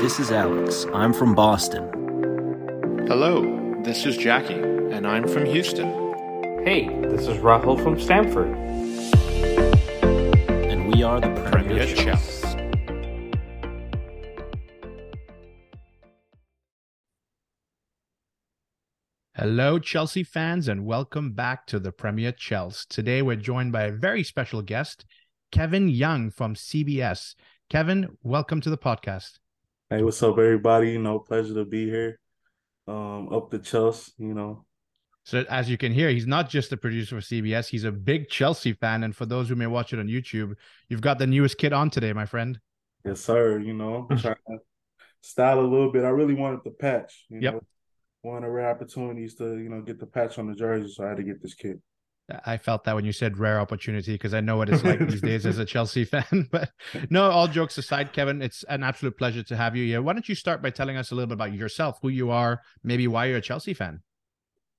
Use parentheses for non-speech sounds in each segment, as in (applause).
This is Alex. I'm from Boston. Hello, this is Jackie, and I'm from Houston. Hey, this is Rahul from Stanford. And we are the Premier, Premier Chels. Chels. Hello, Chelsea fans, and welcome back to the Premier Chelsea. Today, we're joined by a very special guest, Kevin Young from CBS. Kevin, welcome to the podcast. Hey, what's up, everybody? You know, pleasure to be here. Um, up the Chelsea, you know. So, as you can hear, he's not just a producer for CBS, he's a big Chelsea fan. And for those who may watch it on YouTube, you've got the newest kid on today, my friend. Yes, sir. You know, (laughs) trying to style a little bit. I really wanted the patch. You Yep. know, one of the rare opportunities to, you know, get the patch on the jersey, so I had to get this kid. I felt that when you said rare opportunity because I know what it's like these days as (laughs) a Chelsea fan. (laughs) But no, all jokes aside, Kevin, it's an absolute pleasure to have you here. Why don't you start by telling us a little bit about yourself, who you are, maybe why you're a Chelsea fan?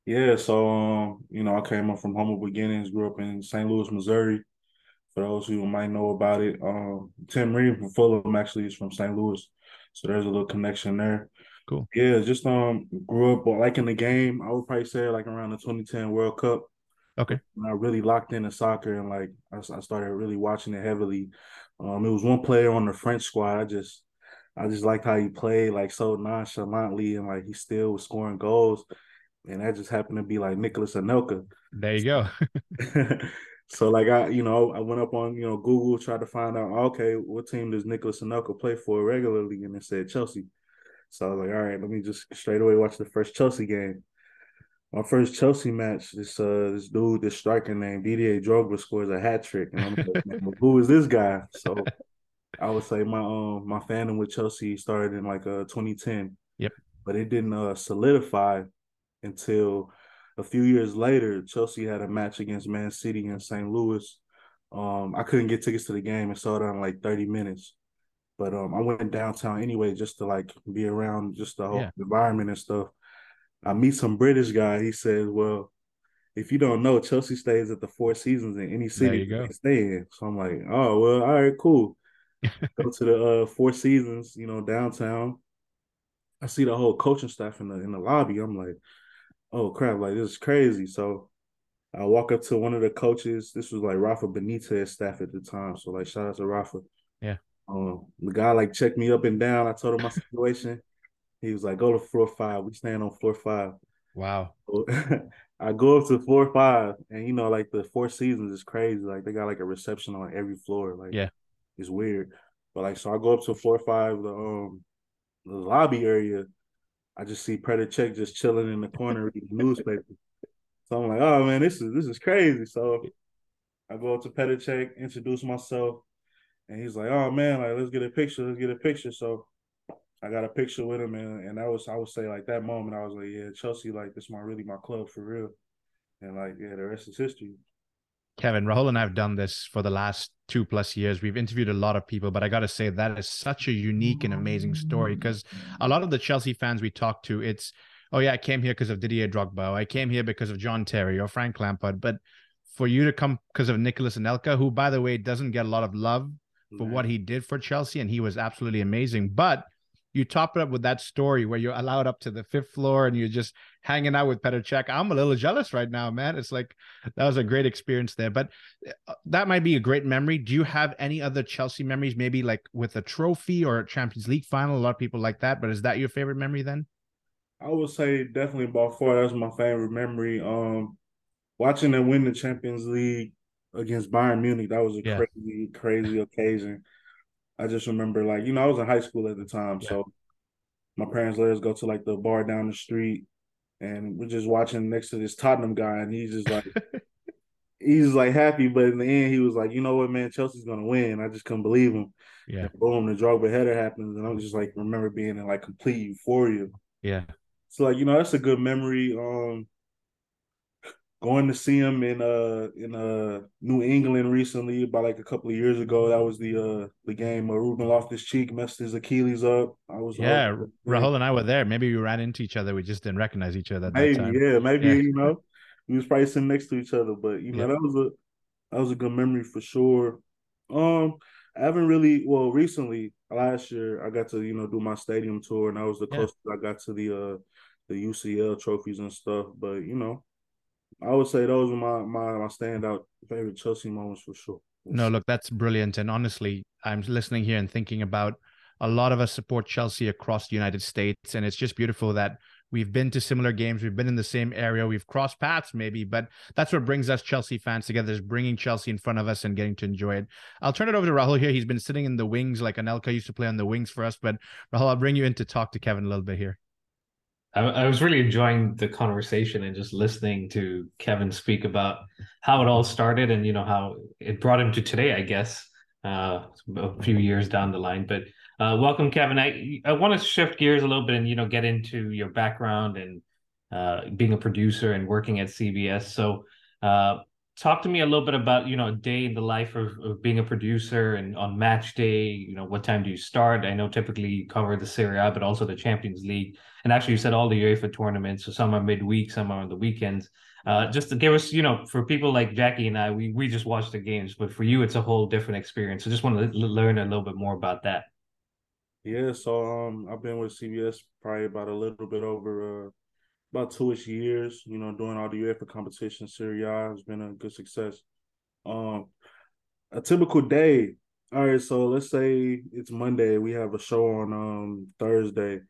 Yeah, so um, you know, I came up from humble beginnings, grew up in St. Louis, Missouri. For those who might know about it, um, Tim Ream from Fulham actually is from St. Louis, so there's a little connection there. Cool. Yeah, just um, grew up liking the game. I would probably say like around the 2010 World Cup. Okay. when I really locked into soccer and like I, I started really watching it heavily. Um, it was one player on the French squad. I just, I just liked how he played, like so nonchalantly, and like he still was scoring goals. And that just happened to be like Nicolas Anelka. There you go. (laughs) so like I, you know, I went up on you know Google, tried to find out okay, what team does Nicolas Anelka play for regularly, and it said Chelsea. So I was like, all right, let me just straight away watch the first Chelsea game. My first Chelsea match, this uh this dude, this striker named Didier Drogba scores a hat trick, and I'm like, "Man, who is this guy? So I would say my um my fandom with Chelsea started in like uh 2010. Yep. But it didn't uh solidify until a few years later. Chelsea had a match against Man City in St. Louis. Um, I couldn't get tickets to the game and saw it in like 30 minutes. But um, I went downtown anyway just to like be around just the whole Yeah. environment and stuff. I meet some British guy. He says, "Well, if you don't know, Chelsea stays at the Four Seasons in any city they stay in." So I'm like, "Oh well, all right, cool." Go to the uh, Four Seasons, you know, downtown. I see the whole coaching staff in the in the lobby. I'm like, "Oh crap! Like this is crazy." So I walk up to one of the coaches. This was like Rafa Benitez staff at the time. So like, shout out to Rafa. Yeah. Um, the guy like checked me up and down. I told him my situation. He was like, "Go to floor five. We stand on floor five. Wow. So (laughs) I go up to floor five, and you know, like the Four Seasons is crazy. Like they got like a reception on every floor. Like, Yeah. it's weird. But like, so I go up to floor five, the um, the lobby area. I just see Petr Cech just chilling in the corner reading the newspaper. So I'm like, oh man, this is this is crazy. So I go up to Petr Cech, introduce myself, and he's like, oh man, like let's get a picture, let's get a picture. So I got a picture with him, and and that was I would say like that moment I was like, yeah, Chelsea, like this is my really my club for real, and like yeah, the rest is history. Kevin, Rahul and I have done this for the last two plus years. We've interviewed a lot of people, but I got to say that is such a unique and amazing story because a lot of the Chelsea fans we talk to, it's, oh yeah, I came here because of Didier Drogba. I came here because of John Terry or Frank Lampard. But for you to come because of Nicolas Anelka, who, by the way, doesn't get a lot of love for what he did for Chelsea, and he was absolutely amazing. But you top it up with that story where you're allowed up to the fifth floor and you're just hanging out with Petr Cech. I'm a little jealous right now, man. It's like that was a great experience there. But uh, that might be a great memory. Do you have any other Chelsea memories, maybe like with a trophy or a Champions League final? A lot of people like that, but is that your favorite memory then? I would say definitely by far that's my favorite memory. Um, watching them win the Champions League against Bayern Munich, that was a Yeah. crazy, crazy occasion. I just remember, like, you know, I was in high school at the time, Yeah. so my parents let us go to like the bar down the street, and we're just watching next to this Tottenham guy, and he's just like, (laughs) he's like happy, but in the end, he was like, you know what, man, Chelsea's gonna win. I just couldn't believe him. Yeah. And boom, the Drogba header happens, and I'm just like remember being in like complete euphoria. Yeah. So like you know that's a good memory. Um, going to see him in uh in uh New England recently, about like a couple of years ago. That was the uh the game where Ruben Loftus Cheek messed his Achilles up. I was Yeah. Rahul and I were there. Maybe we ran into each other. We just didn't recognize each other at that maybe time. yeah maybe Yeah. you know we was probably sitting next to each other, but you know Yeah. that was a that was a good memory for sure. Um, I haven't really well recently last year I got to you know do my stadium tour and that was the Yeah. closest I got to the uh the UCL trophies and stuff. But you know, I would say those are my my my standout favorite Chelsea moments for sure. No, look, that's brilliant. And honestly, I'm listening here and thinking about a lot of us support Chelsea across the United States. And it's just beautiful that we've been to similar games. We've been in the same area. We've crossed paths, maybe, but that's what brings us Chelsea fans together is bringing Chelsea in front of us and getting to enjoy it. I'll turn it over to Rahul here. He's been sitting in the wings like Anelka used to play on the wings for us. But Rahul, I'll bring you in to talk to Kevin a little bit here. I, was really enjoying the conversation and just listening to Kevin speak about how it all started and you know how it brought him to today, I guess, uh, a few years down the line. But uh, welcome, Kevin. I I want to shift gears a little bit and you know get into your background and uh, being a producer and working at CBS. So. Uh, talk to me a little bit about you know a day in the life of, of being a producer and on match day you know what time do you start? I know typically you cover the Serie A but also the champions league. And actually you said all the UEFA tournaments so some are midweek some are on the weekends. Uh, just to give us you know for people like jackie and i we, we just watch the games but for you it's a whole different experience. So just want to learn a little bit more about that. Yeah, so um, I've been with CBS probably about a little bit over uh, about two-ish years. You know, doing all the UEFA competition, Serie A has been a good success. Um, a typical day. All right, so let's say it's Monday. We have a show on um Thursday.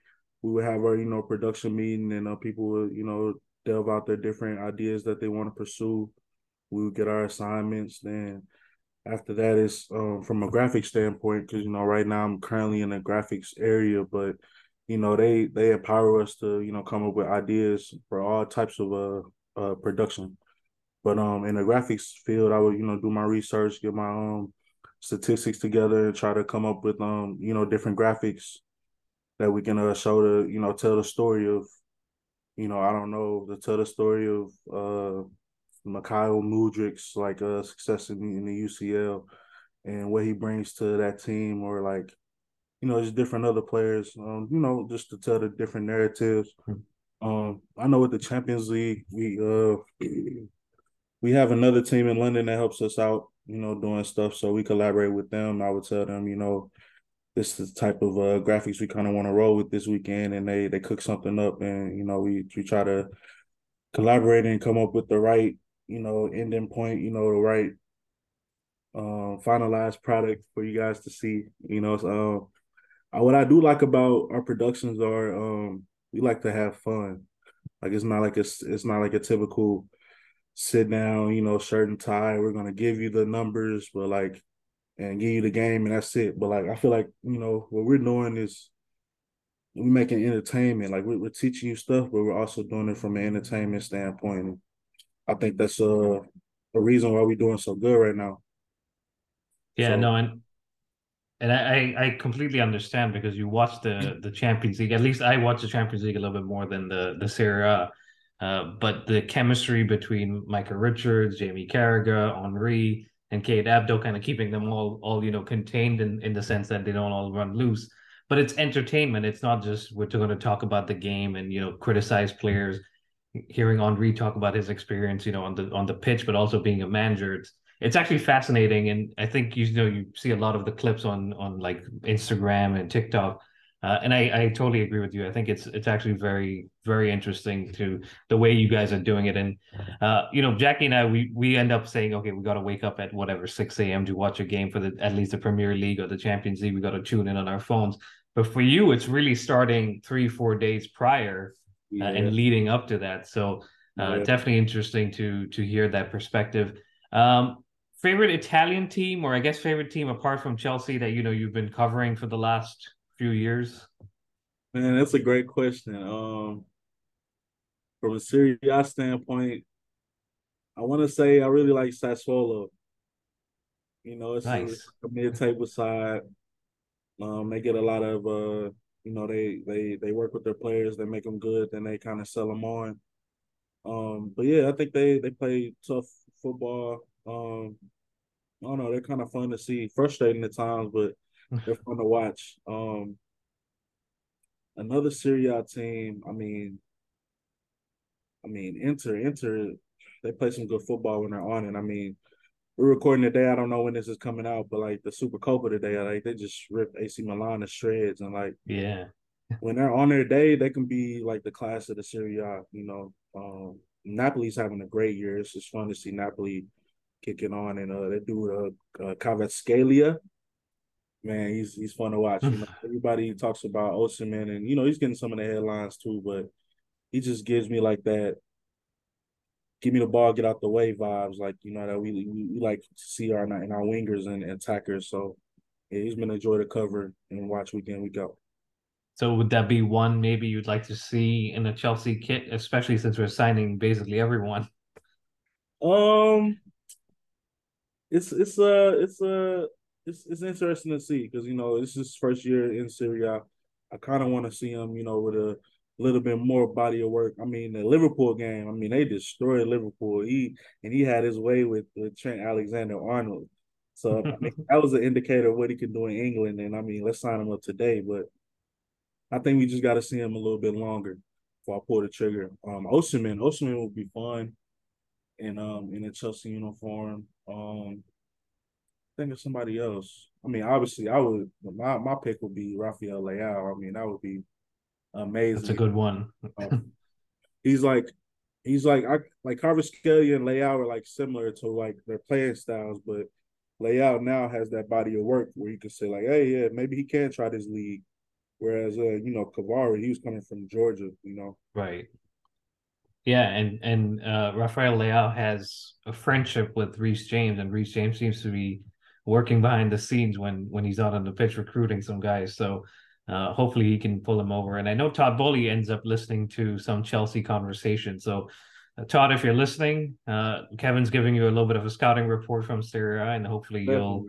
We would have our you know production meeting, and uh, people would you know delve out their different ideas that they want to pursue. We would get our assignments. Then after that is um, from a graphic standpoint because you know right now I'm currently in the graphics area, but you know they they empower us to you know come up with ideas for all types of uh, uh production. But um in the graphics field, I would you know do my research, get my um statistics together, and try to come up with um you know different graphics that we can uh, show to you know tell the story of you know I don't know to tell the story of uh Mikhail Mudryk's like uh success in, in the UCL and what he brings to that team or like you know just different other players um you know just to tell the different narratives. Um I know with the Champions League we uh we have another team in London that helps us out you know doing stuff so we collaborate with them. I would tell them you know this is the type of uh, graphics we kind of want to roll with this weekend and they they cook something up and you know we we try to collaborate and come up with the right you know ending point you know the right um finalized product for you guys to see you know so uh, what i do like about our productions are um we like to have fun. Like it's not like it's it's not like a typical sit down you know shirt and tie we're gonna give you the numbers but like and give you the game and that's it. But like i feel like you know what we're doing is we're making entertainment. Like we're, we're teaching you stuff but we're also doing it from an entertainment standpoint. I think that's uh a reason why we're doing so good right now. yeah So- no and and I, I completely understand because you watch the the Champions League. At least I watch the Champions League a little bit more than the the Serie A. Uh, but the chemistry between Micah Richards, Jamie Carragher, Henry, and Kate Abdo, kind of keeping them all all you know contained in in the sense that they don't all run loose. But it's entertainment. It's not just we're going to talk about the game and you know criticize players. Hearing Henry talk about his experience, you know, on the on the pitch, but also being a manager, it's it's actually fascinating. And I think you know you see a lot of the clips on on like Instagram and TikTok. Uh, and I, I totally agree with you. I think it's it's actually very very interesting to the way you guys are doing it. And uh, you know, Jackie and I we we end up saying, okay, we got to wake up at whatever six a.m. to watch a game for the at least the Premier League or the Champions League. We got to tune in on our phones. But for you, it's really starting three four days prior uh, and leading up to that. So uh, Yeah. definitely interesting to to hear that perspective. Um, favorite Italian team, or I guess favorite team apart from Chelsea that you know you've been covering for the last few years. Man, that's a great question. Um, from a Serie A standpoint, I want to say I really like Sassuolo. You know, it's a, a mid-table side. Um, they get a lot of uh, you know, they they they work with their players, they make them good, then they kind of sell them on. Um, but yeah, I think they they play tough football. Um, I don't know, they're kind of fun to see, frustrating at times, but (laughs) they're fun to watch. Um, another Serie A team. I mean, I mean, Inter, Inter, they play some good football when they're on it. I mean, we're recording today. I don't know when this is coming out, but like the Super Copa today, like they just ripped AC Milan to shreds, and like yeah, (laughs) when they're on their day, they can be like the class of the Serie A. You know, um, Napoli's having a great year. It's just fun to see Napoli kicking on, and uh, they do uh, uh Kvaratskhelia. Man, he's he's fun to watch. You know, everybody talks about Osimhen, and you know he's getting some of the headlines too, but he just gives me like that give me the ball, get out the way vibes. Like you know that we we, we like to see our in our wingers and, attackers. So yeah, he's been a joy to cover and watch week in week out. So would that be one maybe you'd like to see in a Chelsea kit, especially since we're signing basically everyone? Um, it's it's uh it's uh it's it's interesting to see because you know this is his first year in Serie A. I kind of want to see him, you know, with a little bit more body of work. I mean, the Liverpool game, I mean, they destroyed Liverpool. He and he had his way with, with Trent Alexander Arnold. So I (laughs) mean, that was an indicator of what he can do in England. And I mean, let's sign him up today. But I think we just got to see him a little bit longer before I pull the trigger. Um, Osimhen, Osimhen will be fun in um in a Chelsea uniform. Um, think of somebody else. I mean, obviously, I would my my pick would be Rafael Leao. I mean, that would be amazing. That's a good one. um, he's like he's like I like Kvaratskhelia and Leao are like similar to like their playing styles, but Leao now has that body of work where you can say like, hey, yeah, maybe he can try this league. Whereas uh, you know, Kvara, he was coming from Georgia, you know. Right. Yeah, and and uh Rafael Leao has a friendship with Reece James, and Reece James seems to be working behind the scenes when when he's out on the pitch recruiting some guys. So uh, hopefully he can pull him over. And I know Todd Boehly ends up listening to some Chelsea conversation. So uh, Todd, if you're listening, uh, Kevin's giving you a little bit of a scouting report from Serie A, and hopefully you'll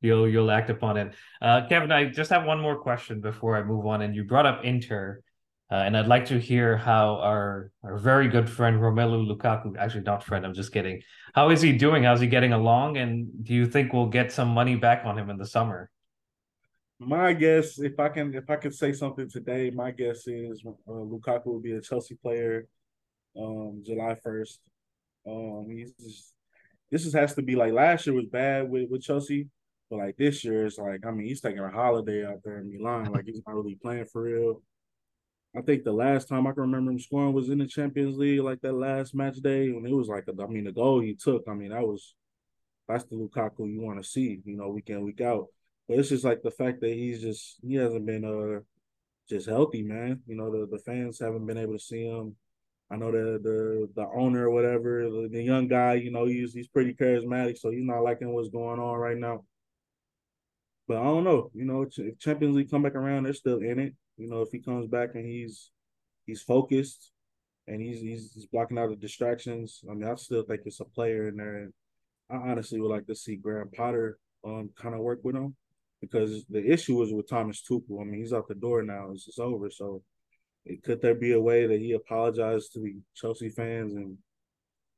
you'll you'll act upon it. Uh, Kevin, I just have one more question before I move on. And you brought up Inter. Uh, and I'd like to hear how our our very good friend Romelu Lukaku, actually not friend, I'm just kidding. How is he doing? How's he getting along? And do you think we'll get some money back on him in the summer? my guess, if I can, if I could say something today, my guess is uh, Lukaku will be a Chelsea player, um, July first. Um, he's just, this is, has to be like last year was bad with with Chelsea, but like this year it's like I mean he's taking a holiday out there in Milan, like he's not really playing for real. I think the last time I can remember him scoring was in the Champions League, like that last match day when it was like a, I mean the goal he took, I mean that was that's the Lukaku you want to see, you know, week in week out. But it's just like the fact that he's just he hasn't been uh just healthy, man. You know, the, the fans haven't been able to see him. I know the the the owner or whatever, the, the young guy, you know, he's he's pretty charismatic, so he's not liking what's going on right now. But I don't know, you know, if Champions League come back around, they're still in it. You know, if he comes back and he's he's focused and he's he's, he's blocking out the distractions. I mean, I still think it's a player in there. And I honestly would like to see Graham Potter um kind of work with him because the issue is with Thomas Tuchel. I mean, he's out the door now; it's, it's over. So, could there be a way that he apologized to the Chelsea fans and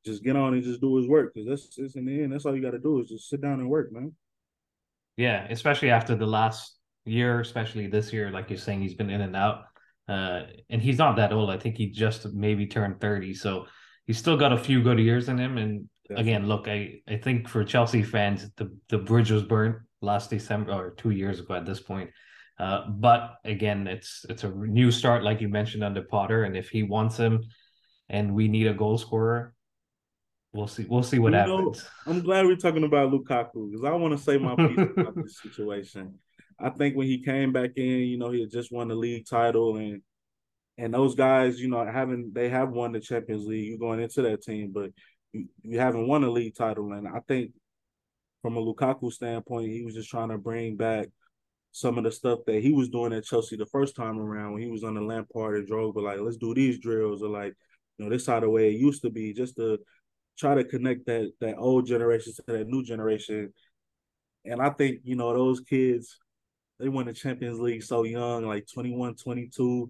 just get on and just do his work? Because that's, that's in the end, that's all you got to do is just sit down and work, man. Yeah, especially after the last year, especially this year, like you're saying, he's been in and out. Uh, and he's not that old. I think he just maybe turned 30. So he's still got a few good years in him. And Definitely. again, look, I, I think for Chelsea fans, the, the bridge was burnt last December or two years ago at this point. Uh, but again, it's it's a new start, like you mentioned under Potter, and if he wants him, and we need a goal scorer, we'll see. We'll see what you happens. Know, I'm glad we're talking about Lukaku because I want to say my (laughs) piece about this situation. I think when he came back in, you know, he had just won the league title, and and those guys, you know, haven't they have won the Champions League. You're going into that team, but you, you haven't won a league title, and I think from a Lukaku standpoint, he was just trying to bring back some of the stuff that he was doing at Chelsea the first time around when he was on the Lampard and Drogba. Like, let's do these drills, or like, you know, this how the way it used to be, just to try to connect that that old generation to that new generation. And I think, you know, those kids, they won the Champions League so young, like 21, 22.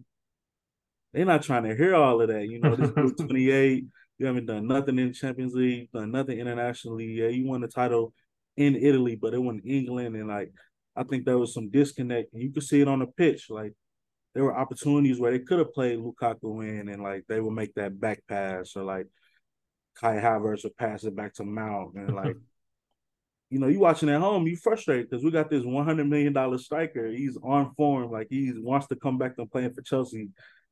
They're not trying to hear all of that. You know, this (laughs) 28. You haven't done nothing in Champions League, done nothing internationally. Yeah, you won the title in Italy, but it went England, and like I think there was some disconnect, and you could see it on the pitch. Like there were opportunities where they could have played Lukaku in, and like they would make that back pass, or like Kai Havertz would pass it back to Mount, and like (laughs) you know, you watching at home, you frustrated because we got this one hundred million dollar striker. He's on form, like he wants to come back to playing for Chelsea.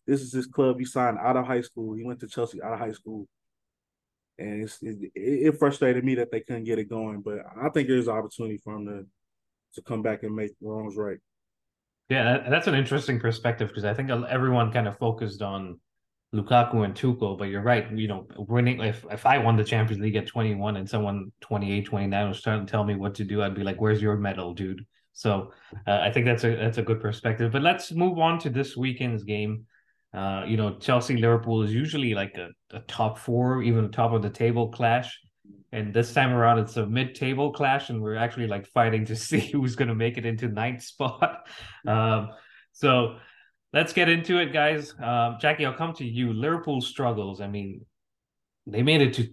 This is his club. He signed out of high school. He went to Chelsea out of high school, and it, it, frustrated me that they couldn't get it going. But I think there's an opportunity for him to to come back and make wrongs right. Yeah, that's an interesting perspective because I think uh, everyone kind of focused on Lukaku and Tuchel, but you're right. You know, winning if if I won the Champions League at 21 and someone 28, 29 was trying to tell me what to do, I'd be like, "Where's your medal, dude?" So uh, I think that's a that's a good perspective. But let's move on to this weekend's game. Uh, you know, Chelsea Liverpool is usually like a, a top four, even top of the table clash. And this time around, it's a mid-table clash, and we're actually like fighting to (laughs) see who's going to make it into ninth spot. (laughs) Um, so let's get into it, guys. Um, Jackie, I'll come to you. Liverpool struggles. I mean, they made it to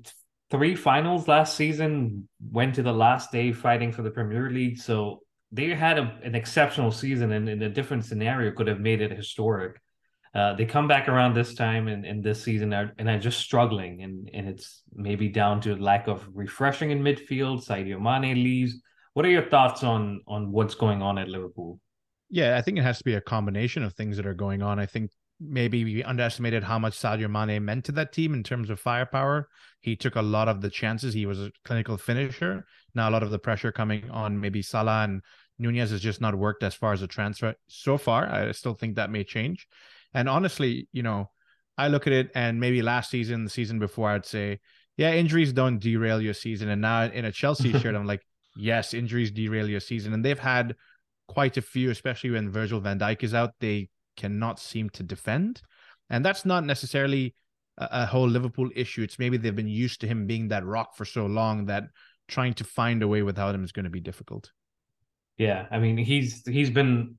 three finals last season, went to the last day fighting for the Premier League. So they had a, an exceptional season and in a different scenario could have made it historic. Uh, they come back around this time and in this season are, and are just struggling and, and it's maybe down to lack of refreshing in midfield. Sadio Mane leaves. What are your thoughts on on what's going on at Liverpool? Yeah, I think it has to be a combination of things that are going on. I think maybe we underestimated how much Sadio Mane meant to that team in terms of firepower. He took a lot of the chances. He was a clinical finisher. Now a lot of the pressure coming on maybe Salah and Nunez has just not worked as far as a transfer so far. I still think that may change. And honestly, you know, I look at it and maybe last season, the season before, I'd say, yeah, injuries don't derail your season. And now in a Chelsea shirt, (laughs) I'm like, yes, injuries derail your season. And they've had quite a few, especially when Virgil van Dijk is out. They cannot seem to defend. And that's not necessarily a, a, whole Liverpool issue. It's maybe they've been used to him being that rock for so long that trying to find a way without him is going to be difficult. Yeah, I mean he's he's been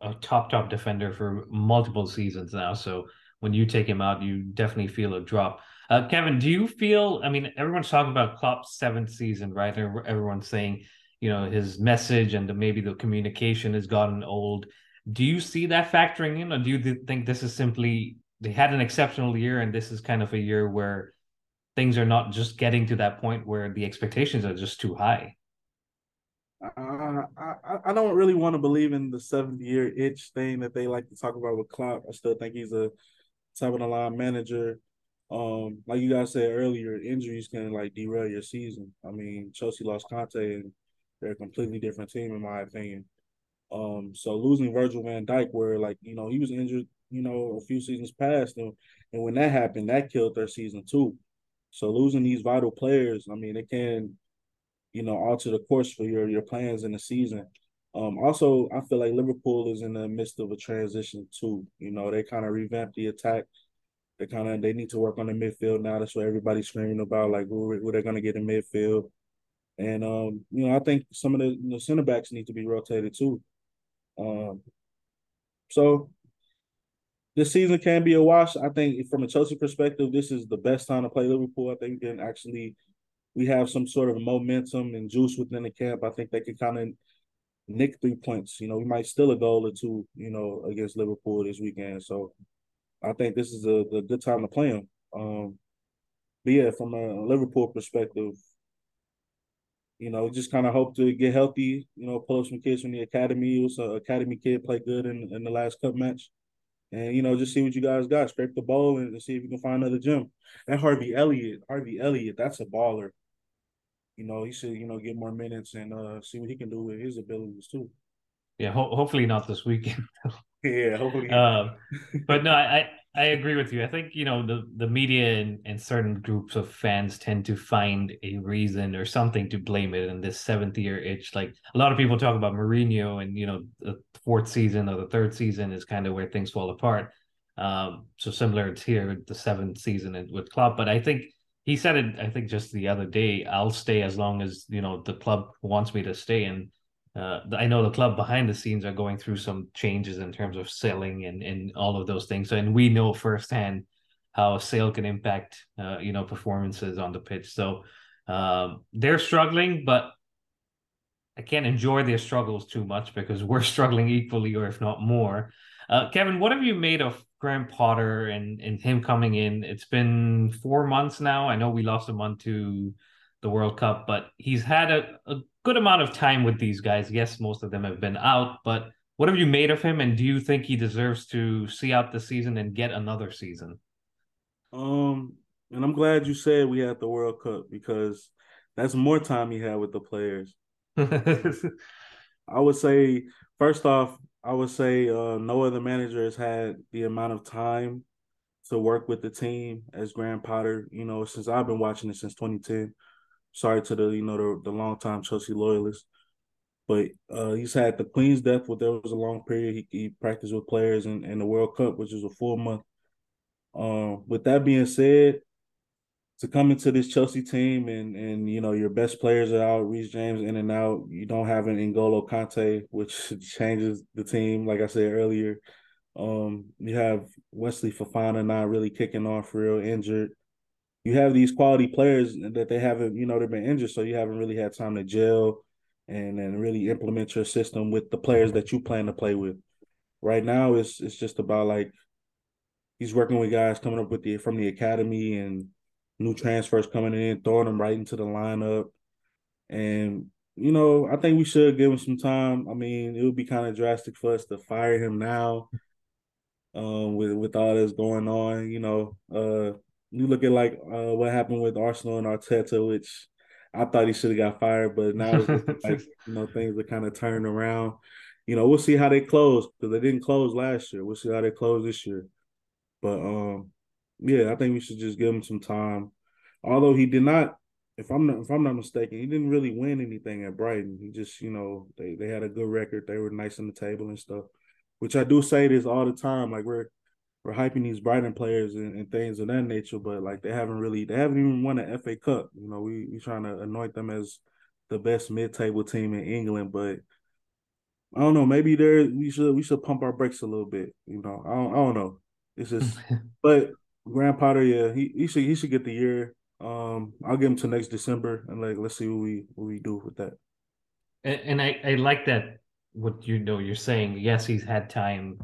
a top top defender for multiple seasons now. So when you take him out, you definitely feel a drop. Uh, Kevin, do you feel? I mean, everyone's talking about Klopp's seventh season, right? Everyone's saying you know his message and maybe the communication has gotten old do you see that factoring in or do you think this is simply they had an exceptional year and this is kind of a year where things are not just getting to that point where the expectations are just too high uh, I, I don't really want to believe in the seventh year itch thing that they like to talk about with Klopp. I still think he's a top of the line manager. Um, like you guys said earlier, injuries can like derail your season. I mean, Chelsea lost Kante and they're a completely different team, in my opinion. Um, so losing Virgil van Dijk, where like you know he was injured, you know, a few seasons past, and and when that happened, that killed their season too. So losing these vital players, I mean, it can, you know, alter the course for your your plans in the season. Um, also, I feel like Liverpool is in the midst of a transition too. You know, they kind of revamped the attack. They kind of they need to work on the midfield now. That's what everybody's screaming about, like who, who they're to get in midfield. And um, you know, I think some of the center backs need to be rotated too. Um, so this season can be a wash. I think from a Chelsea perspective, this is the best time to play Liverpool. I think we can actually we have some sort of momentum and juice within the camp. I think they can kind of nick three points. You know, we might steal a goal or two, you know, against Liverpool this weekend. So I think this is a, a good time to play them. Um, but yeah, from a Liverpool perspective, you know, just kind of hope to get healthy. You know, pull up some kids from the academy. It was an academy kid played good in in the last cup match, and you know, just see what you guys got. Scrape the bowl and see if you can find another gem. And Harvey Elliott, Harvey Elliott, that's a baller. You know, he should you know get more minutes and uh see what he can do with his abilities too. Yeah, ho- hopefully not this weekend. (laughs) yeah, hopefully. Um, but no, I I agree with you. I think you know the the media and, and certain groups of fans tend to find a reason or something to blame it in this seventh year itch. Like a lot of people talk about Mourinho, and you know the fourth season or the third season is kind of where things fall apart. Um, so similar to here, the seventh season with Klopp. But I think he said it. I think just the other day, I'll stay as long as you know the club wants me to stay, and uh, I know the club behind the scenes are going through some changes in terms of selling and, and all of those things. And we know firsthand how a sale can impact, uh, you know, performances on the pitch. So um, they're struggling, but I can't enjoy their struggles too much because we're (laughs) struggling equally, or if not more. Uh, Kevin, what have you made of Graham Potter and and him coming in? It's been four months now. I know we lost a month to the World Cup, but he's had a, a good amount of time with these guys. Yes, most of them have been out, but what have you made of him, and do you think he deserves to see out the season and get another season? Um, and I'm glad you said we had the World Cup because that's more time he had with the players. (laughs) I would say, first off, I would say uh, no other manager has had the amount of time to work with the team as Graham Potter. You know, since I've been watching it since 2010. Sorry to the you know the, the long time Chelsea loyalists, but uh, he's had the Queen's death, where there was a long period he, he practiced with players in, in the World Cup, which was a full month. Um, with that being said, to come into this Chelsea team and and you know your best players are out, Reece James in and out. You don't have an N'Golo Kante, which (laughs) changes the team. Like I said earlier, um, you have Wesley Fofana not really kicking off, real injured. You have these quality players that they haven't, you know, they've been injured, so you haven't really had time to gel and and really implement your system with the players that you plan to play with. Right now, it's it's just about like he's working with guys coming up with the from the academy and new transfers coming in, throwing them right into the lineup. And, you know, I think we should give him some time. I mean, it would be kind of drastic for us to fire him now um, with with all this going on. You know, uh, you look at like uh, what happened with Arsenal and Arteta, which I thought he should have got fired, but now like (laughs) you know things are kind of turned around. You know, we'll see how they close because they didn't close last year. We'll see how they close this year. But um, yeah, I think we should just give him some time. Although he did not, if I'm not if I'm not mistaken, he didn't really win anything at Brighton. He just, you know, they they had a good record. They were nice on the table and stuff. Which I do say this all the time. Like we're we're hyping these Brighton players and, and things of that nature, but like they haven't really they haven't even won an FA Cup. You know, we we trying to anoint them as the best mid table team in England, but I don't know. Maybe there we should we should pump our brakes a little bit. You know, I don't, I don't know. It's just, (laughs) but Graham Potter, yeah, he, he should he should get the year. Um, I'll give him to next December, and like let's see what we what we do with that. And, and I I like that what you know you're saying. Yes, he's had time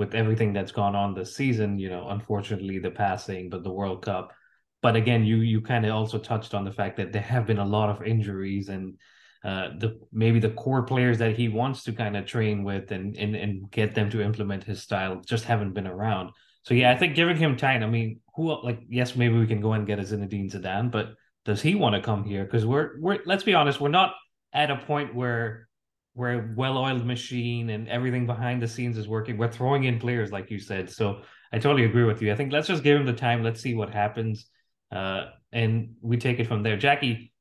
with everything that's gone on this season. You know, unfortunately the passing, but the World Cup. But again, you you kind of also touched on the fact that there have been a lot of injuries and uh, the maybe the core players that he wants to kind of train with and, and and get them to implement his style just haven't been around. So yeah, I think giving him time. I mean, who like yes, maybe we can go and get a Zinedine Zidane, but does he want to come here? Because we're we're let's be honest, we're not at a point where we're a well-oiled machine and everything behind the scenes is working. We're throwing in players, like you said. So I totally agree with you. I think let's just give him the time. Let's see what happens, uh, and we take it from there. Jackie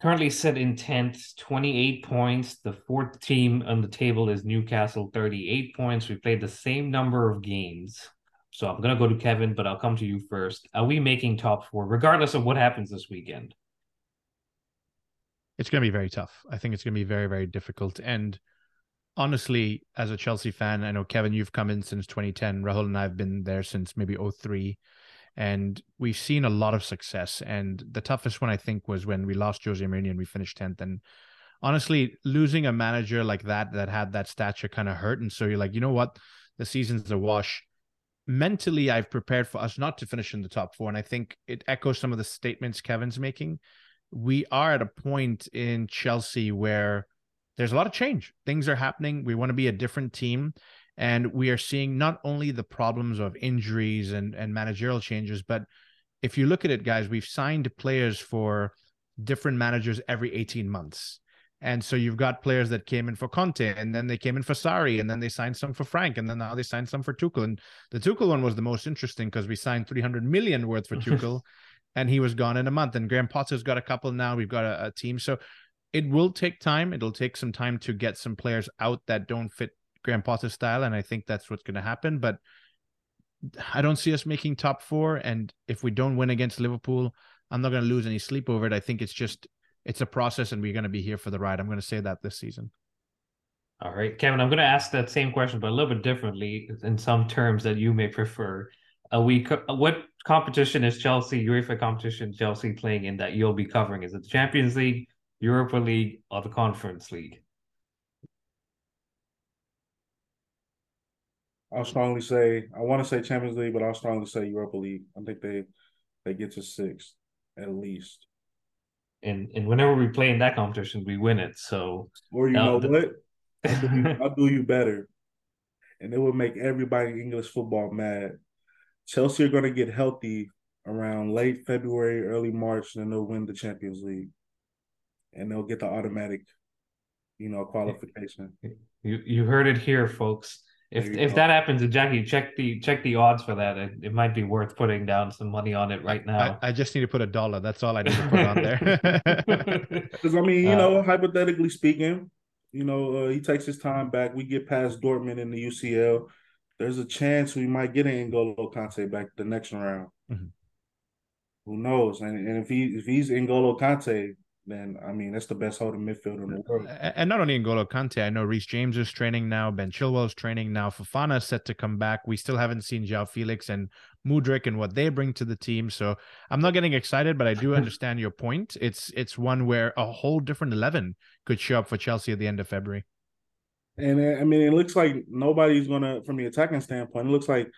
currently set in tenth, twenty-eight points. The fourth team on the table is Newcastle, thirty-eight points. We played the same number of games. So I'm gonna go to Kevin, but I'll come to you first. Are we making top four, regardless of what happens this weekend? It's gonna be very tough. I think it's gonna be very, very difficult. And honestly, as a Chelsea fan, I know Kevin, you've come in since 2010. Rahul and I have been there since maybe 03. And we've seen a lot of success. And the toughest one, I think, was when we lost Jose Mourinho and we finished 10th. And honestly, losing a manager like that, that had that stature kind of hurt. And so you're like, you know what? The season's a wash mentally I've prepared for us not to finish in the top four. And I think it echoes some of the statements Kevin's making. We are at a point in Chelsea where there's a lot of change. Things are happening. We want to be a different team. And we are seeing not only the problems of injuries and, and managerial changes, but if you look at it, guys, we've signed players for different managers every 18 months. And so you've got players that came in for Conte, and then they came in for Sarri, and then they signed some for Frank, and then now they signed some for Tuchel. And the Tuchel one was the most interesting because we signed 300 million worth for (laughs) Tuchel, and he was gone in a month. And Graham Potter's got a couple now. We've got a, a team. So it will take time. It'll take some time to get some players out that don't fit Graham Potter's style. And I think that's what's going to happen. But I don't see us making top four. And if we don't win against Liverpool, I'm not going to lose any sleep over it. I think it's just it's a process and we're going to be here for the ride. I'm going to say that this season. All right, Kevin, I'm going to ask that same question, but a little bit differently in some terms that you may prefer. A week, what competition is Chelsea, UEFA competition, Chelsea playing in that you'll be covering? Is it the Champions League, Europa League, or the Conference League? I'll strongly say I want to say Champions League, but I'll strongly say Europa League. I think they they get to six at least. and and whenever we play in that competition, we win it. So Or you know the- what? I'll do, you, (laughs) I'll do you better. And it will make everybody in English football mad. Chelsea are going to get healthy around late February, early March, and then they'll win the Champions League. And they'll get the automatic, you know, qualification. you you heard it here, folks. If if go. that happens, Jackie, check the check the odds for that. It, it might be worth putting down some money on it right I, now. I just need to put a dollar. That's all I need to put on there. (laughs) Because, I mean, you Uh, know, hypothetically speaking, you know, uh, he takes his time back. We get past Dortmund in the UCL. There's a chance we might get an N'Golo Kante back the next round. Mhm. Who knows? And, and if he if he's N'Golo Kante, then I mean that's the best holding midfielder in the world. And not only N'Golo Kante, I know Reece James is training now. Ben Chilwell's training now. Fofana is set to come back. We still haven't seen João Felix and Mudryk and what they bring to the team. So I'm not getting excited, but I do (laughs) understand your point. It's it's one where a whole different eleven could show up for Chelsea at the end of February. And I mean, it looks like nobody's gonna, from the attacking standpoint, it looks like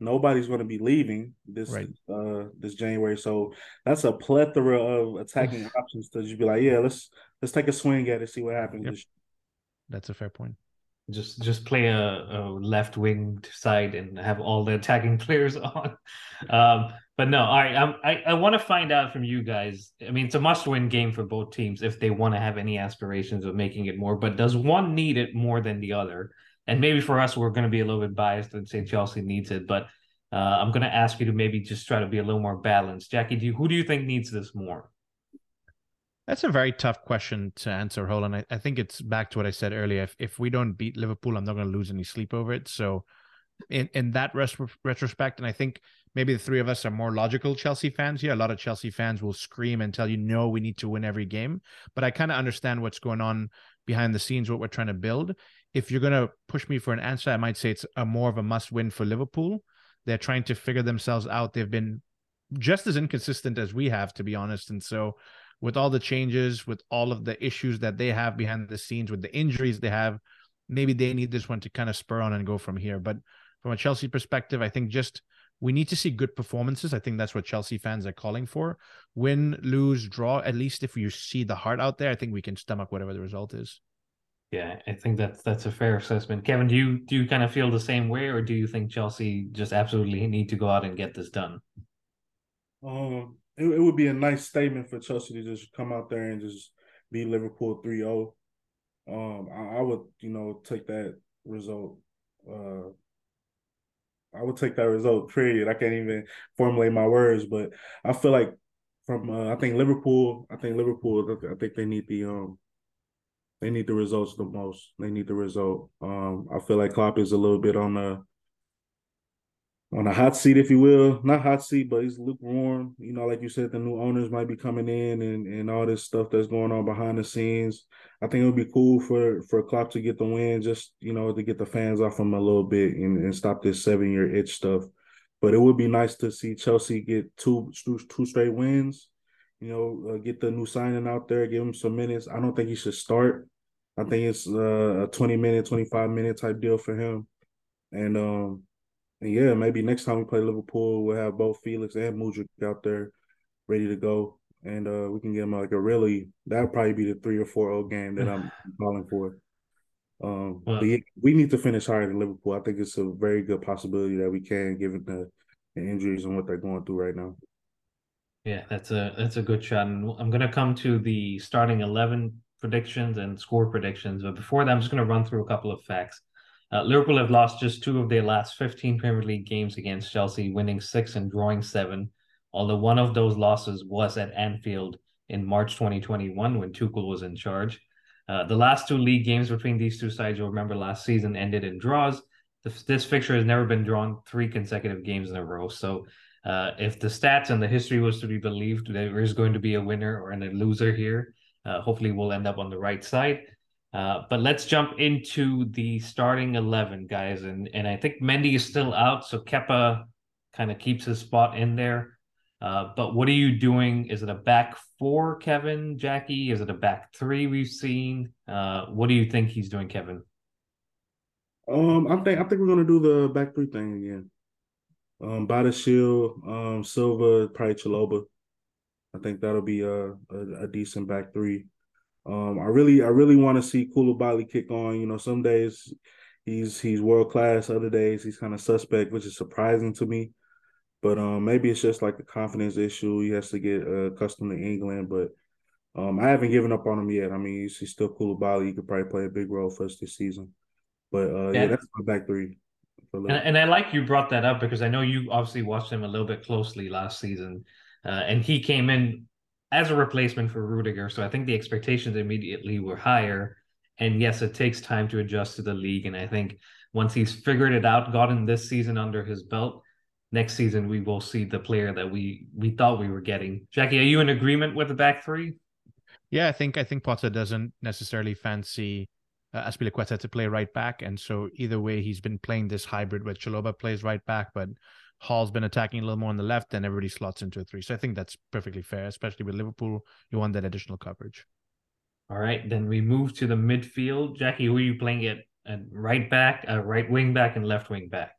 nobody's gonna be leaving this Right. uh this January. So that's a plethora of attacking options to just be like, yeah, let's let's take a swing at it, see what happens. Yep. That's a fair point. Just just play a, a left wing side and have all the attacking (laughs) players on. Um, but no, all right. Um, I I want to find out from you guys. I mean, it's a must win game for both teams if they want to have any aspirations of making it more. But does one need it more than the other? And maybe for us, we're going to be a little bit biased and say Chelsea needs it. But uh, I'm going to ask you to maybe just try to be a little more balanced. Jackie, do you, who do you think needs this more? That's a very tough question to answer, Rahul. I, I think it's back to what I said earlier. If if we don't beat Liverpool, I'm not going to lose any sleep over it. So, in in that res- retrospect, and I think maybe the three of us are more logical Chelsea fans here. A lot of Chelsea fans will scream and tell you, "No, we need to win every game." But I kind of understand what's going on behind the scenes, what we're trying to build. If you're going to push me for an answer, I might say it's a more of a must-win for Liverpool. They're trying to figure themselves out. They've been just as inconsistent as we have, to be honest, and so with all the changes, with all of the issues that they have behind the scenes, with the injuries they have, maybe they need this one to kind of spur on and go from here. But from a Chelsea perspective, I think just we need to see good performances. I think that's what Chelsea fans are calling for. Win, lose, draw. At least if you see the heart out there, I think we can stomach whatever the result is. Yeah, I think that's that's a fair assessment. Kevin, do you do you kind of feel the same way, or do you think Chelsea just absolutely need to go out and get this done? Um, it, it would be a nice statement for Chelsea to just come out there and just beat Liverpool 3-0. Um, I, I would, you know, take that result. Uh, I would take that result. Period. I can't even formulate my words, but I feel like from uh, I think Liverpool. I think Liverpool. I think they need the um. They need the results the most. They need the result. Um, I feel like Klopp is a little bit on the on a hot seat, if you will. Not hot seat, but he's lukewarm. You know, like you said, the new owners might be coming in and, and all this stuff that's going on behind the scenes. I think it would be cool for for Klopp to get the win, just you know, to get the fans off him a little bit and, and stop this seven year itch stuff. But it would be nice to see Chelsea get two two, two straight wins. You know, uh, get the new signing out there, give him some minutes. I don't think he should start. I think it's uh, a twenty minute, twenty five minute type deal for him. And um, and yeah, maybe next time we play Liverpool, we'll have both Felix and Mudryk out there ready to go, and uh, we can get them like a really that'll probably be the three or four O game that I'm (laughs) calling for. Um, but yeah, we need to finish higher than Liverpool. I think it's a very good possibility that we can, given the, the injuries and what they're going through right now. Yeah, that's a that's a good shot. And I'm gonna come to the starting eleven predictions and score predictions, but before that, I'm just gonna run through a couple of facts. Uh, Liverpool have lost just two of their last 15 Premier League games against Chelsea, winning six and drawing seven. Although one of those losses was at Anfield in March 2021 when Tuchel was in charge. Uh, the last two league games between these two sides, you'll remember last season, ended in draws. This, this fixture has never been drawn three consecutive games in a row. So uh, if the stats and the history was to be believed, there is going to be a winner or a loser here. Uh, hopefully, we'll end up on the right side. Uh, but let's jump into the starting eleven, guys. And and I think Mendy is still out, so Kepa kind of keeps his spot in there. Uh, but what are you doing? Is it a back four, Kevin, Jackie? Is it a back three we've seen? Uh, what do you think he's doing, Kevin? Um, I think I think we're gonna do the back three thing again. Um, Shield, um, Silva, probably Chalobah. I think that'll be a a, a decent back three. Um, I really I really want to see Koulibaly kick on. You know, some days he's he's world class, other days he's kind of suspect, which is surprising to me. But um, maybe it's just like a confidence issue. He has to get uh, accustomed to England. But um, I haven't given up on him yet. I mean, he's, he's still Koulibaly. He could probably play a big role for us this season. But uh, yeah, yeah that's my back three. And, and, I like you brought that up because I know you obviously watched him a little bit closely last season, uh, and he came in as a replacement for Rudiger. So I think the expectations immediately were higher. And yes, it takes time to adjust to the league. And I think once he's figured it out, gotten this season under his belt, next season we will see the player that we we thought we were getting. Jackie, are you in agreement with the back three? Yeah, I think I think Potter doesn't necessarily fancy uh, Azpilicueta to play right back, and so either way, he's been playing this hybrid where Chalobah plays right back, but Hall's been attacking a little more on the left, and everybody slots into a three. So I think that's perfectly fair, especially with Liverpool. You want that additional coverage. All right, then we move to the midfield. Jackie, who are you playing at, at right back, uh, right wing back, and left wing back?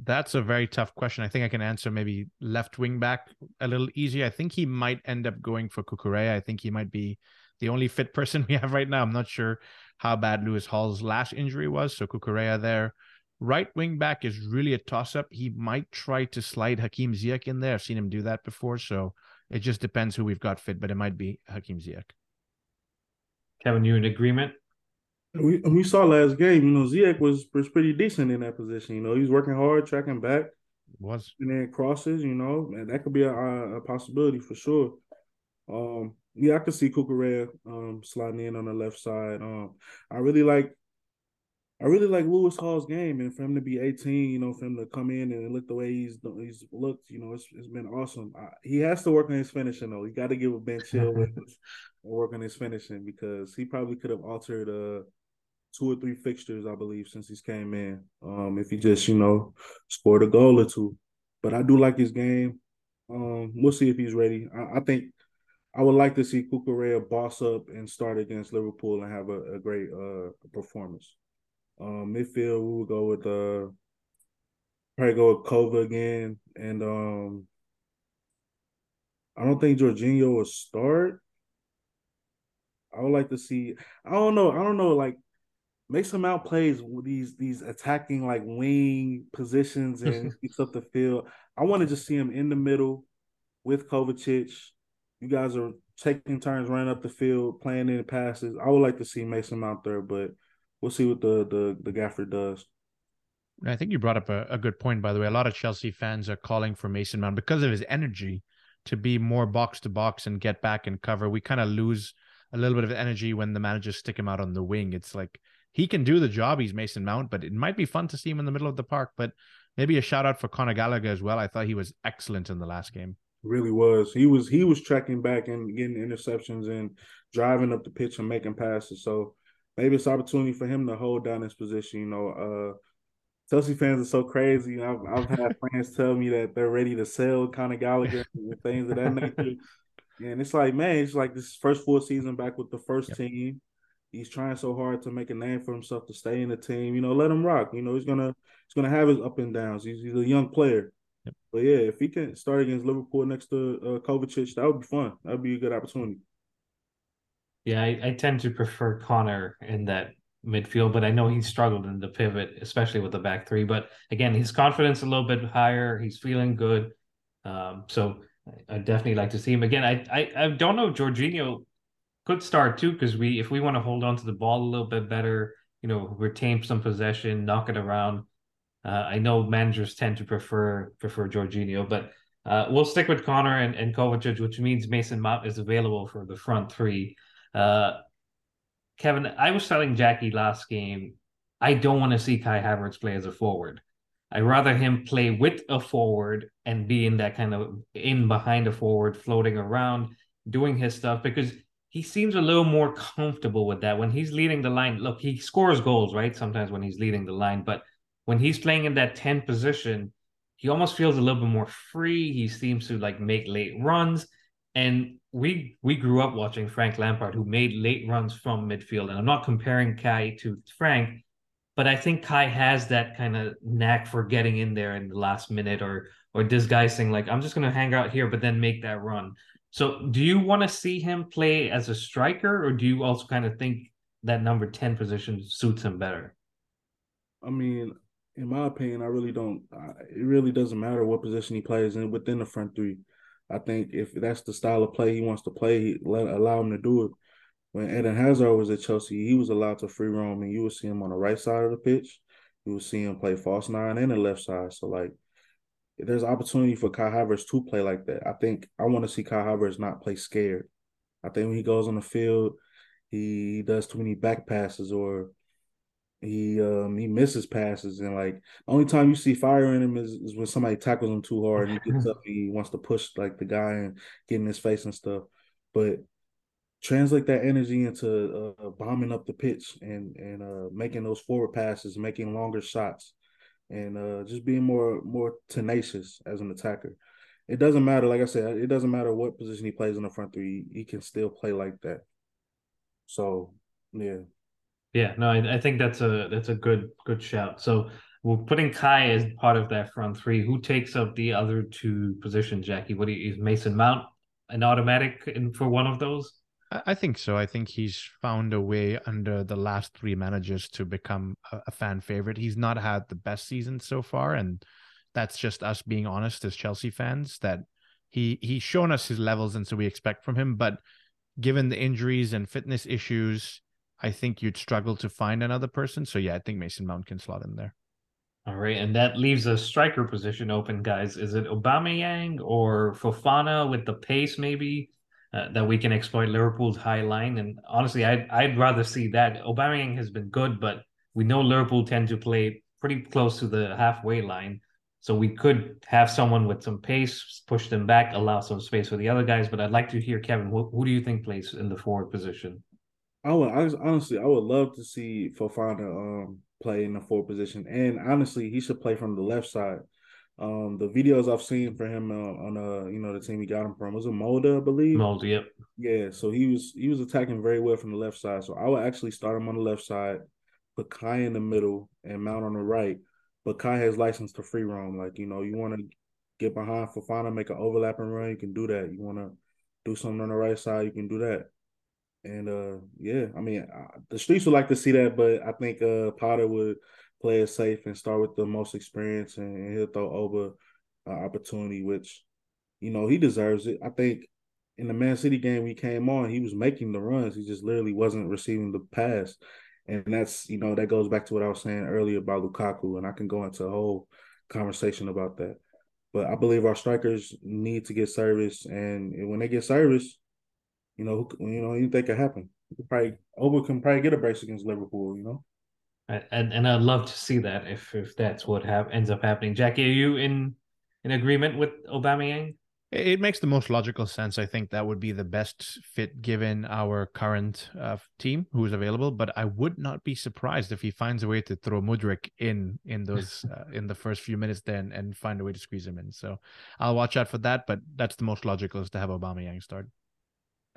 That's a very tough question. I think I can answer maybe left wing back a little easier. I think he might end up going for Cucurella. I think he might be the only fit person (laughs) we have right now. I'm not sure how bad Lewis Hall's last injury was. So Cucurella there. Right wing back is really a toss up. He might try to slide Hakim Ziyech in there. I've seen him do that before. So it just depends who we've got fit, but it might be Hakim Ziyech. Kevin, you in agreement? We we saw last game, you know, Ziyech was was pretty decent in that position. You know, he's working hard, tracking back. Was and then crosses, you know, and that could be a, a possibility for sure. Um, yeah, I could see Cucurella um sliding in on the left side. Um, I really like I really like Lewis Hall's game, and for him to be 18, you know, for him to come in and look the way he's he's looked, you know, it's, it's been awesome. I, he has to work on his finishing though. He got to give a Ben Chilwell (laughs) and work on his finishing because he probably could have altered uh two or three fixtures, I believe, since he's came in. Um, if he just you know scored a goal or two, but I do like his game. Um, we'll see if he's ready. I, I think I would like to see Cucurella boss up and start against Liverpool and have a, a great uh performance. Um, midfield, we would go with uh, probably go with Kova again, and um, I don't think Jorginho will start. I would like to see. I don't know. I don't know. Like Mason Mount plays with these these attacking like wing positions and keeps up the field. I want to just see him in the middle with Kovacic. You guys are taking turns running up the field, playing in passes. I would like to see Mason Mount there, but we'll see what the the the gaffer does. I think you brought up a, a good point, by the way. A lot of Chelsea fans are calling for Mason Mount because of his energy to be more box to box and get back and cover. We kind of lose a little bit of energy when the managers stick him out on the wing. It's like he can do the job. He's Mason Mount, but it might be fun to see him in the middle of the park. But maybe a shout out for Conor Gallagher as well. I thought he was excellent in the last game. Really was. He was he was tracking back and getting interceptions and driving up the pitch and making passes. So maybe it's opportunity for him to hold down his position. You know, uh Chelsea fans are so crazy. I've I've had (laughs) friends tell me that they're ready to sell Conor Gallagher and things of that nature. (laughs) And it's like, man, it's like this first full season back with the first yep. team he's trying so hard to make a name for himself to stay in the team. You know, let him rock. You know, he's gonna he's gonna have his up and downs. He's, he's a young player. Yep. But yeah, if he can start against Liverpool next to uh, Kovacic, that would be fun. That would be a good opportunity. Yeah, I, I tend to prefer Conor in that midfield, but I know he struggled in the pivot, especially with the back three. But again, his confidence a little bit higher. He's feeling good. Um, so I definitely like to see him again. I I, I don't know if Jorginho could start too because we if we want to hold on to the ball a little bit better, you know, retain some possession, knock it around. Uh, I know managers tend to prefer prefer Jorginho, but uh, we'll stick with Conor and, and Kovacic, which means Mason Mount is available for the front three. Uh, Kevin, I was telling Jackie last game, I don't want to see Kai Havertz play as a forward. I'd rather him play with a forward and be in that kind of in behind a forward, floating around, doing his stuff because he seems a little more comfortable with that when he's leading the line. Look, he scores goals, right? Sometimes when he's leading the line, but when he's playing in that 10 position, he almost feels a little bit more free. He seems to like make late runs. And we we grew up watching Frank Lampard, who made late runs from midfield. And I'm not comparing Kai to Frank, but I think Kai has that kind of knack for getting in there in the last minute or or disguising like I'm just gonna hang out here, but then make that run. So, do you want to see him play as a striker, or do you also kind of think that number ten position suits him better? I mean, in my opinion, I really don't. It really doesn't matter what position he plays in within the front three. I think if that's the style of play he wants to play, let allow him to do it. When Eden Hazard was at Chelsea, he was allowed to free roam, and you would see him on the right side of the pitch. You would see him play false nine and the left side. So like, there's opportunity for Kai Havertz to play like that. I think I want to see Kai Havertz not play scared. I think when he goes on the field, he does too many back passes or he um he misses passes and like the only time you see fire in him is, is when somebody tackles him too hard and he gets up (laughs) he wants to push like the guy and get in his face and stuff. But translate that energy into uh, bombing up the pitch and and uh, making those forward passes, making longer shots, and uh, just being more more tenacious as an attacker. It doesn't matter, like I said, it doesn't matter what position he plays in the front three. He, he can still play like that. So yeah, yeah, no, I, I, think that's a that's a good good shout. So we're putting Kai as part of that front three. Who takes up the other two positions, Jackie? What you, is Mason Mount an automatic in for one of those? I think so. I think he's found a way under the last three managers to become a, a fan favorite. He's not had the best season so far, and that's just us being honest as Chelsea fans. That he he's shown us his levels, and so we expect from him. But given the injuries and fitness issues, I think you'd struggle to find another person. So yeah, I think Mason Mount can slot in there. All right, and that leaves a striker position open, guys. Is it Aubameyang or Fofana with the pace, maybe uh, that we can exploit Liverpool's high line? And honestly, I'd I'd rather see that. Aubameyang has been good, but we know Liverpool tend to play pretty close to the halfway line, so we could have someone with some pace, push them back, allow some space for the other guys. But I'd like to hear Kevin. Who, who do you think plays in the forward position? I would I, honestly, I would love to see Fofana um, play in the forward position, and honestly, he should play from the left side. Um, the videos I've seen for him uh, on uh, you know, the team he got him from was a Molde, I believe. Molde, yep. Yeah, so he was he was attacking very well from the left side. So I would actually start him on the left side, put Kai in the middle, and Mount on the right. But Kai has license to free roam. Like you know, you want to get behind Fofana, make an overlapping run, you can do that. You want to do something on the right side, you can do that. And uh, yeah, I mean, uh, the streets would like to see that, but I think uh, Potter would play it safe and start with the most experience, and, and he'll throw over uh, opportunity, which you know he deserves it. I think in the Man City game he came on, he was making the runs, he just literally wasn't receiving the pass, and that's you know that goes back to what I was saying earlier about Lukaku, and I can go into a whole conversation about that. But I believe our strikers need to get service, and when they get service, you know, you know, anything could happen. Probably Oba can probably get a brace against Liverpool. You know, and and I'd love to see that if if that's what have ends up happening. Jackie, are you in in agreement with Aubameyang? It makes the most logical sense. I think that would be the best fit given our current uh, team who is available. But I would not be surprised if he finds a way to throw Mudryk in in those (laughs) uh, in the first few minutes then and find a way to squeeze him in. So I'll watch out for that. But that's the most logical is to have Aubameyang start.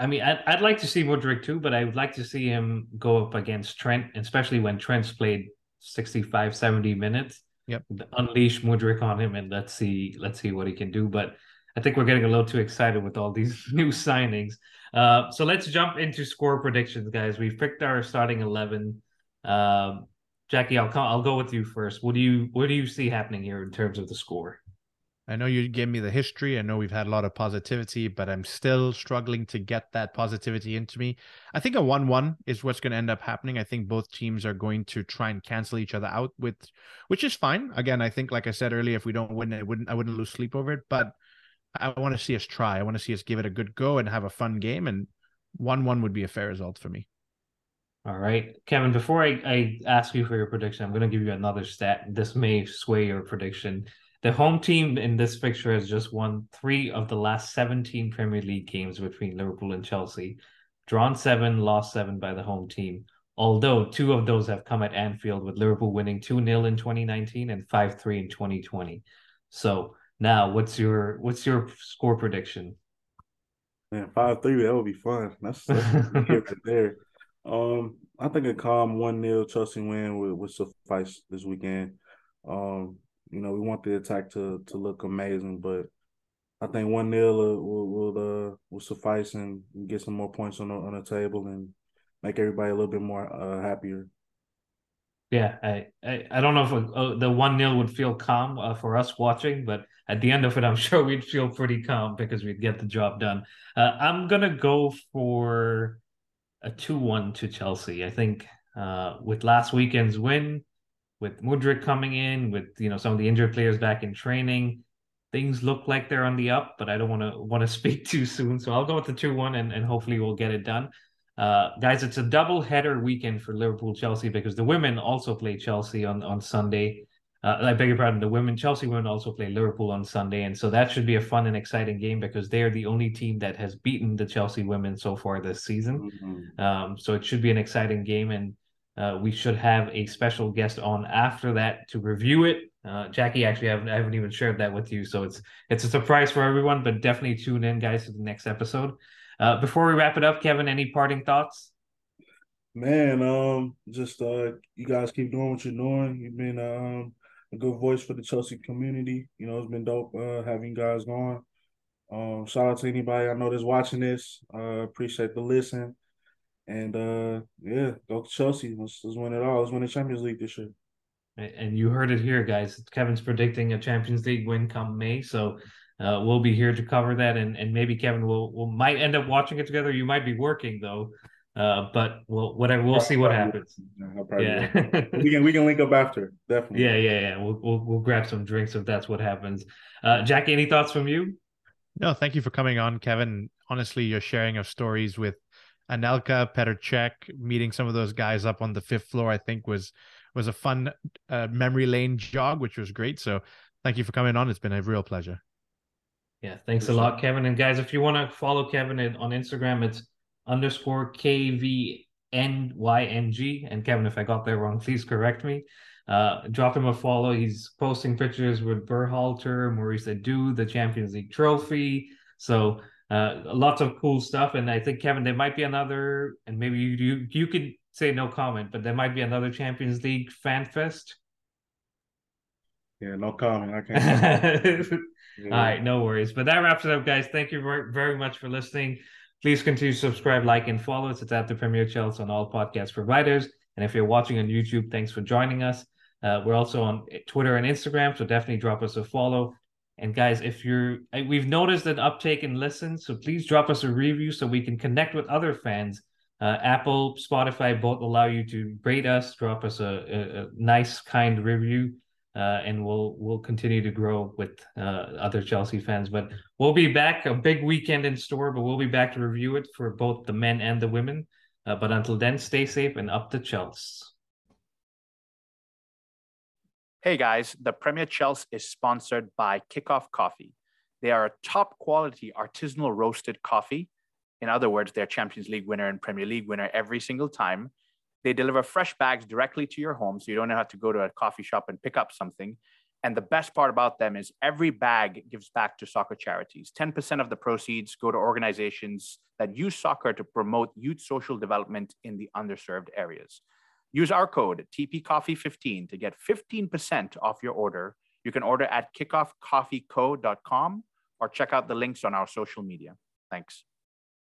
I mean, I'd, I'd like to see Mudryk too, but I would like to see him go up against Trent, especially when Trent's played 65, 70 minutes. Yep. Unleash Mudryk on him and let's see let's see what he can do. But I think we're getting a little too excited with all these (laughs) new signings. Uh, so let's jump into score predictions, guys. We've picked our starting eleven. Uh, Jackie, I'll come, I'll go with you first. What do you what do you see happening here in terms of the score? I know you gave me the history. I know we've had a lot of positivity, but I'm still struggling to get that positivity into me. I think a 1 1 is what's going to end up happening. I think both teams are going to try and cancel each other out with, which is fine. Again, I think, like I said earlier, if we don't win, I wouldn't, I wouldn't lose sleep over it. But I want to see us try. I want to see us give it a good go and have a fun game. And 1 1 would be a fair result for me. All right. Kevin, before I, I ask you for your prediction, I'm going to give you another stat. This may sway your prediction. The home team in this fixture has just won three of the last 17 Premier League games between Liverpool and Chelsea, drawn seven, lost seven by the home team. Although two of those have come at Anfield, with Liverpool winning 2 0 in 2019 and 5 3 in 2020. So now what's your what's your score prediction? Man, five three, that would be fun. That's, that's right (laughs) there. Um, I think a calm one 0 Chelsea win would, would suffice this weekend. Um, you know, we want the attack to to look amazing, but I think one nil will will uh, will suffice and get some more points on the on the table and make everybody a little bit more uh, happier. Yeah, I, I, I don't know if uh, the one 0 would feel calm uh, for us watching, but at the end of it, I'm (laughs) sure we'd feel pretty calm because we'd get the job done. Uh, I'm gonna go for a two one to Chelsea. I think uh, with last weekend's win, with Mudryk coming in, with you know some of the injured players back in training, things look like they're on the up. But I don't want to want to speak too soon, so I'll go with the two one, and and hopefully we'll get it done. Uh, guys, it's a double header weekend for Liverpool Chelsea because the women also play Chelsea on on Sunday. Uh, I beg your pardon. The women, Chelsea women, also play Liverpool on Sunday, and so that should be a fun and exciting game because they are the only team that has beaten the Chelsea women so far this season. Mm-hmm. Um, so it should be an exciting game, and uh, we should have a special guest on after that to review it. Uh, Jackie, actually, I haven't, I haven't even shared that with you, so it's it's a surprise for everyone. But definitely tune in, guys, to the next episode. Uh, before we wrap it up, Kevin, any parting thoughts? Man, um, just uh, you guys keep doing what you're doing. You've been um a good voice for the Chelsea community. You know, it's been dope uh, having guys going. Um, shout out to anybody I know that's watching this. Uh, appreciate the listen. And uh, yeah, go to Chelsea. Let's, let's win it all. Let's win the Champions League this year. And you heard it here, guys. Kevin's predicting a Champions League win come May. So uh, we'll be here to cover that, and, and maybe Kevin will will might end up watching it together. You might be working though, uh, but we'll whatever. We'll see what happens. Yeah, we can we can link up after definitely. Yeah, yeah, yeah. We'll we'll, we'll grab some drinks if that's what happens. Uh, Jackie, any thoughts from you? No, thank you for coming on, Kevin. Honestly, your sharing of stories with Anelka, Petr Cech, meeting some of those guys up on the fifth floor, I think was was a fun uh, memory lane jog, which was great. So thank you for coming on. It's been a real pleasure. Yeah, thanks a lot, Kevin. And guys, if you want to follow Kevin on Instagram, it's underscore KVNYNG. And Kevin, if I got that wrong, please correct me. Uh, drop him a follow. He's posting pictures with Berhalter, Maurice Edu, the Champions League trophy. So uh, lots of cool stuff. And I think Kevin, there might be another, and maybe you you, you could say no comment, but there might be another Champions League fan fest. Yeah, no comment. I can't. (laughs) All right, no worries. But that wraps it up, guys. Thank you very, very much for listening. Please continue to subscribe, like, and follow us. It's at the Premier Chels on all podcast providers. And if you're watching on YouTube, thanks for joining us. Uh, we're also on Twitter and Instagram, so definitely drop us a follow. And guys, if you're, we've noticed an uptake in listens, so please drop us a review so we can connect with other fans. Uh, Apple, Spotify both allow you to rate us, drop us a, a, a nice, kind review uh, and we'll we'll continue to grow with uh, other Chelsea fans. But we'll be back a big weekend in store, but we'll be back to review it for both the men and the women. Uh, but until then, stay safe and up the Chelsea. Hey guys, the Premier Chels is sponsored by Kickoff Coffee. They are a top quality artisanal roasted coffee. In other words, they're Champions League winner and Premier League winner every single time they deliver fresh bags directly to your home, so you don't have to go to a coffee shop and pick up something. And the best part about them is every bag gives back to soccer charities. 10% of the proceeds go to organizations that use soccer to promote youth social development in the underserved areas. Use our code TPCoffee15 to get 15% off your order. You can order at kickoffcoffeeco.com or check out the links on our social media. Thanks.